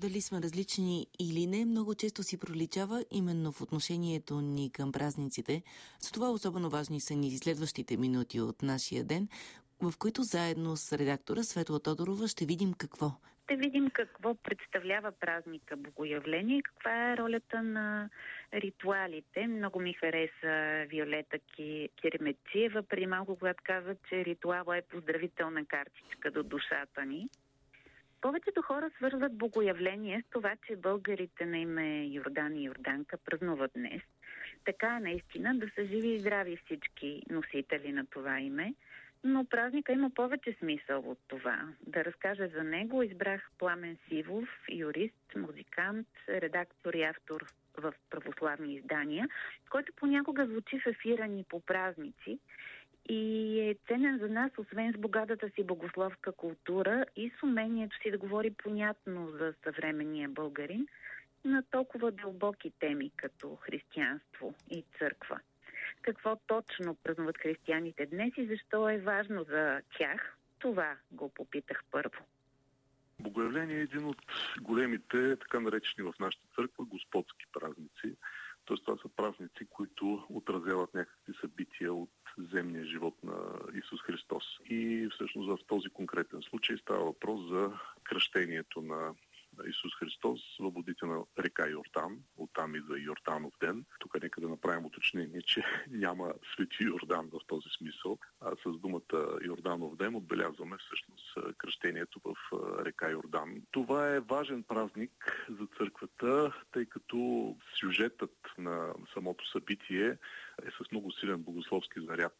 Дали сме различни или не, много често си проличава именно в отношението ни към празниците. Затова особено важни са ни следващите минути от нашия ден, в които заедно с редактора Светла Тодорова ще видим какво. Ще видим какво представлява празника Богоявление и каква е ролята на ритуалите. Много ми хареса Виолета Киремециева при малко, когато каза, че ритуала е поздравителна картичка до душата ни. Повечето хора свързват богоявление с това, че българите на име Йордан и Йорданка празнуват днес. Така е наистина да са живи и здрави всички носители на това име. Но празника има повече смисъл от това. Да разкажа за него избрах Пламен Сивов, юрист, музикант, редактор и автор в православни издания, който понякога звучи в ефира ни по празници и е ценен за нас, освен с богатата си богословска култура и с умението си да говори понятно за съвременния българин на толкова дълбоки теми, като християнство и църква. Какво точно празнуват християните днес и защо е важно за тях, това го попитах първо. Богоявление е един от големите, така наречени в нашата църква, господски празници. Тоест това са празници, които отразяват някакви събития от земния живот на Исус Христос. И всъщност в този конкретен случай става въпрос за Водите на река Йордан. Оттам идва Йорданов ден. Тук нека да направим уточнение, че няма свети Йордан в този смисъл, а с думата Йорданов ден отбелязваме всъщност кръщението в река Йордан. Това е важен празник за църквата, тъй като сюжетът на самото събитие е с много силен богословски заряд.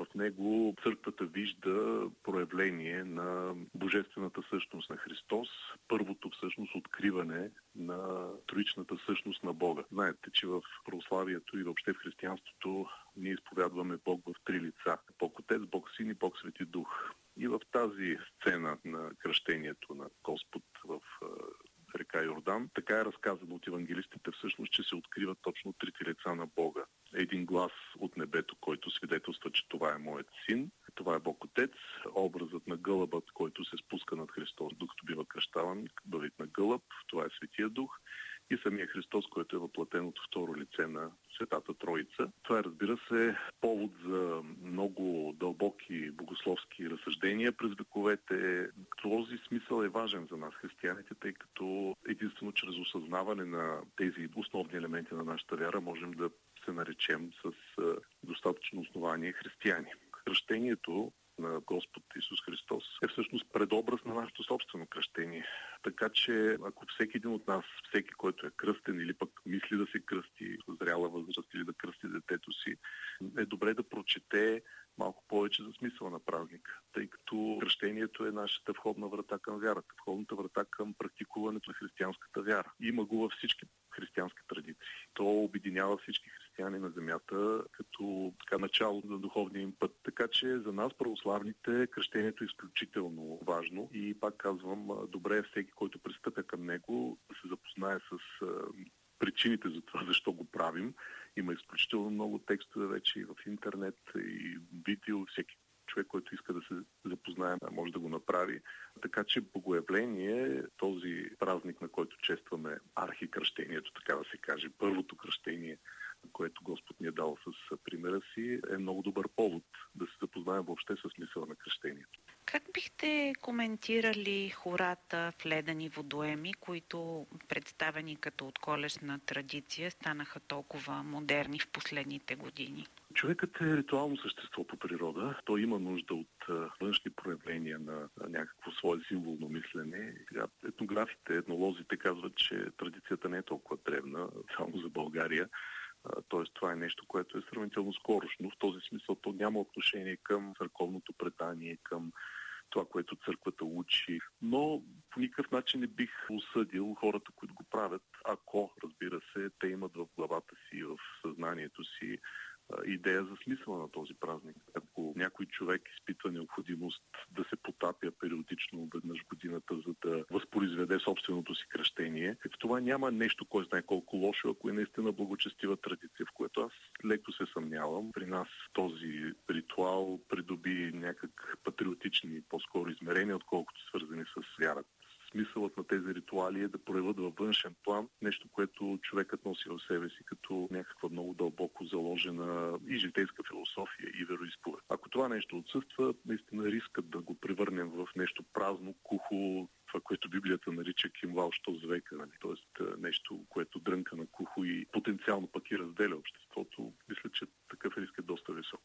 В него църквата вижда проявление на божествената същност на Христос, първото всъщност откриване на троичната същност на Бога. Знаете, че в православието и въобще в християнството ние изповядваме Бог в три лица. Бог Отец, Бог Син и Бог Свети Дух. И в тази сцена на кръщението на Господ в река Йордан, така е разказано от евангелистите всъщност, че се откриват точно трите лица на Бога един глас от небето, който свидетелства, че това е моят син. Това е Бог Отец, образът на гълъбът, който се спуска над Христос, докато бива кръщаван, бъдит на гълъб, това е Светия Дух и самия Христос, който е въплатен от второ лице на Светата Троица. Това е, разбира се, повод за много дълбоки богословски разсъждения през вековете. Този смисъл е важен за нас, християните, тъй като единствено чрез осъзнаване на тези основни елементи на нашата вяра можем да се наречем с достатъчно основание християни. Кръщението на Господ Исус Христос е всъщност предобраз на нашето собствено кръщение. Така че ако всеки един от нас, всеки, който е кръстен или пък мисли да се кръсти в зряла възраст или да кръсти детето си, е добре да прочете малко повече за смисъла на празника, тъй като кръщението е нашата входна врата към вярата, входната врата към практикуването на християнската вяра. Има го във всички християнски традиции. То обединява всички християни на земята като така, начало на духовния им път. Така че за нас, православните, кръщението е изключително важно и пак казвам, добре е всеки, който пристъпя към него, да се запознае с причините за това, защо го правим. Има изключително много текстове вече и в интернет, и видео, всеки човек, който иска да се запознае, може да го направи. Така че богоявление, този празник, на който честваме архикръщението, така да се каже, първото кръщение, което Господ ни е дал с примера си, е много добър повод да се запознаем въобще с смисъла на кръщението. Как бихте коментирали хората в ледени водоеми, които представени като отколешна традиция станаха толкова модерни в последните години? Човекът е ритуално същество по природа. Той има нужда от външни проявления на някакво свое символно мислене. Етнографите, етнолозите казват, че традицията не е толкова древна, само за България. Тоест това е нещо, което е сравнително скорошно. В този смисъл то няма отношение към църковното предание, към това, което църквата учи. Но по никакъв начин не бих осъдил хората, които го правят, ако, разбира се, те имат в главата си, в съзнанието си идея за смисъла на този празник. Ако някой човек изпитва необходимост да се потапя периодично веднъж годината, за да възпроизведе собственото си кръщение, в това няма нещо, кой знае колко лошо, ако е наистина благочестива традиция, в което аз леко се съмнявам. При нас този ритуал придоби някак патриотични по-скоро измерения, отколкото свързани с вярата смисълът на тези ритуали е да проявят във външен план нещо, което човекът носи в себе си като някаква много дълбоко заложена и житейска философия и вероисповед. Ако това нещо отсъства, наистина рискът да го превърнем в нещо празно, кухо, това, което Библията нарича кимвал, що с века, нали? т.е. нещо, което дрънка на кухо и потенциално пък и разделя обществото, мисля, че такъв риск е доста висок.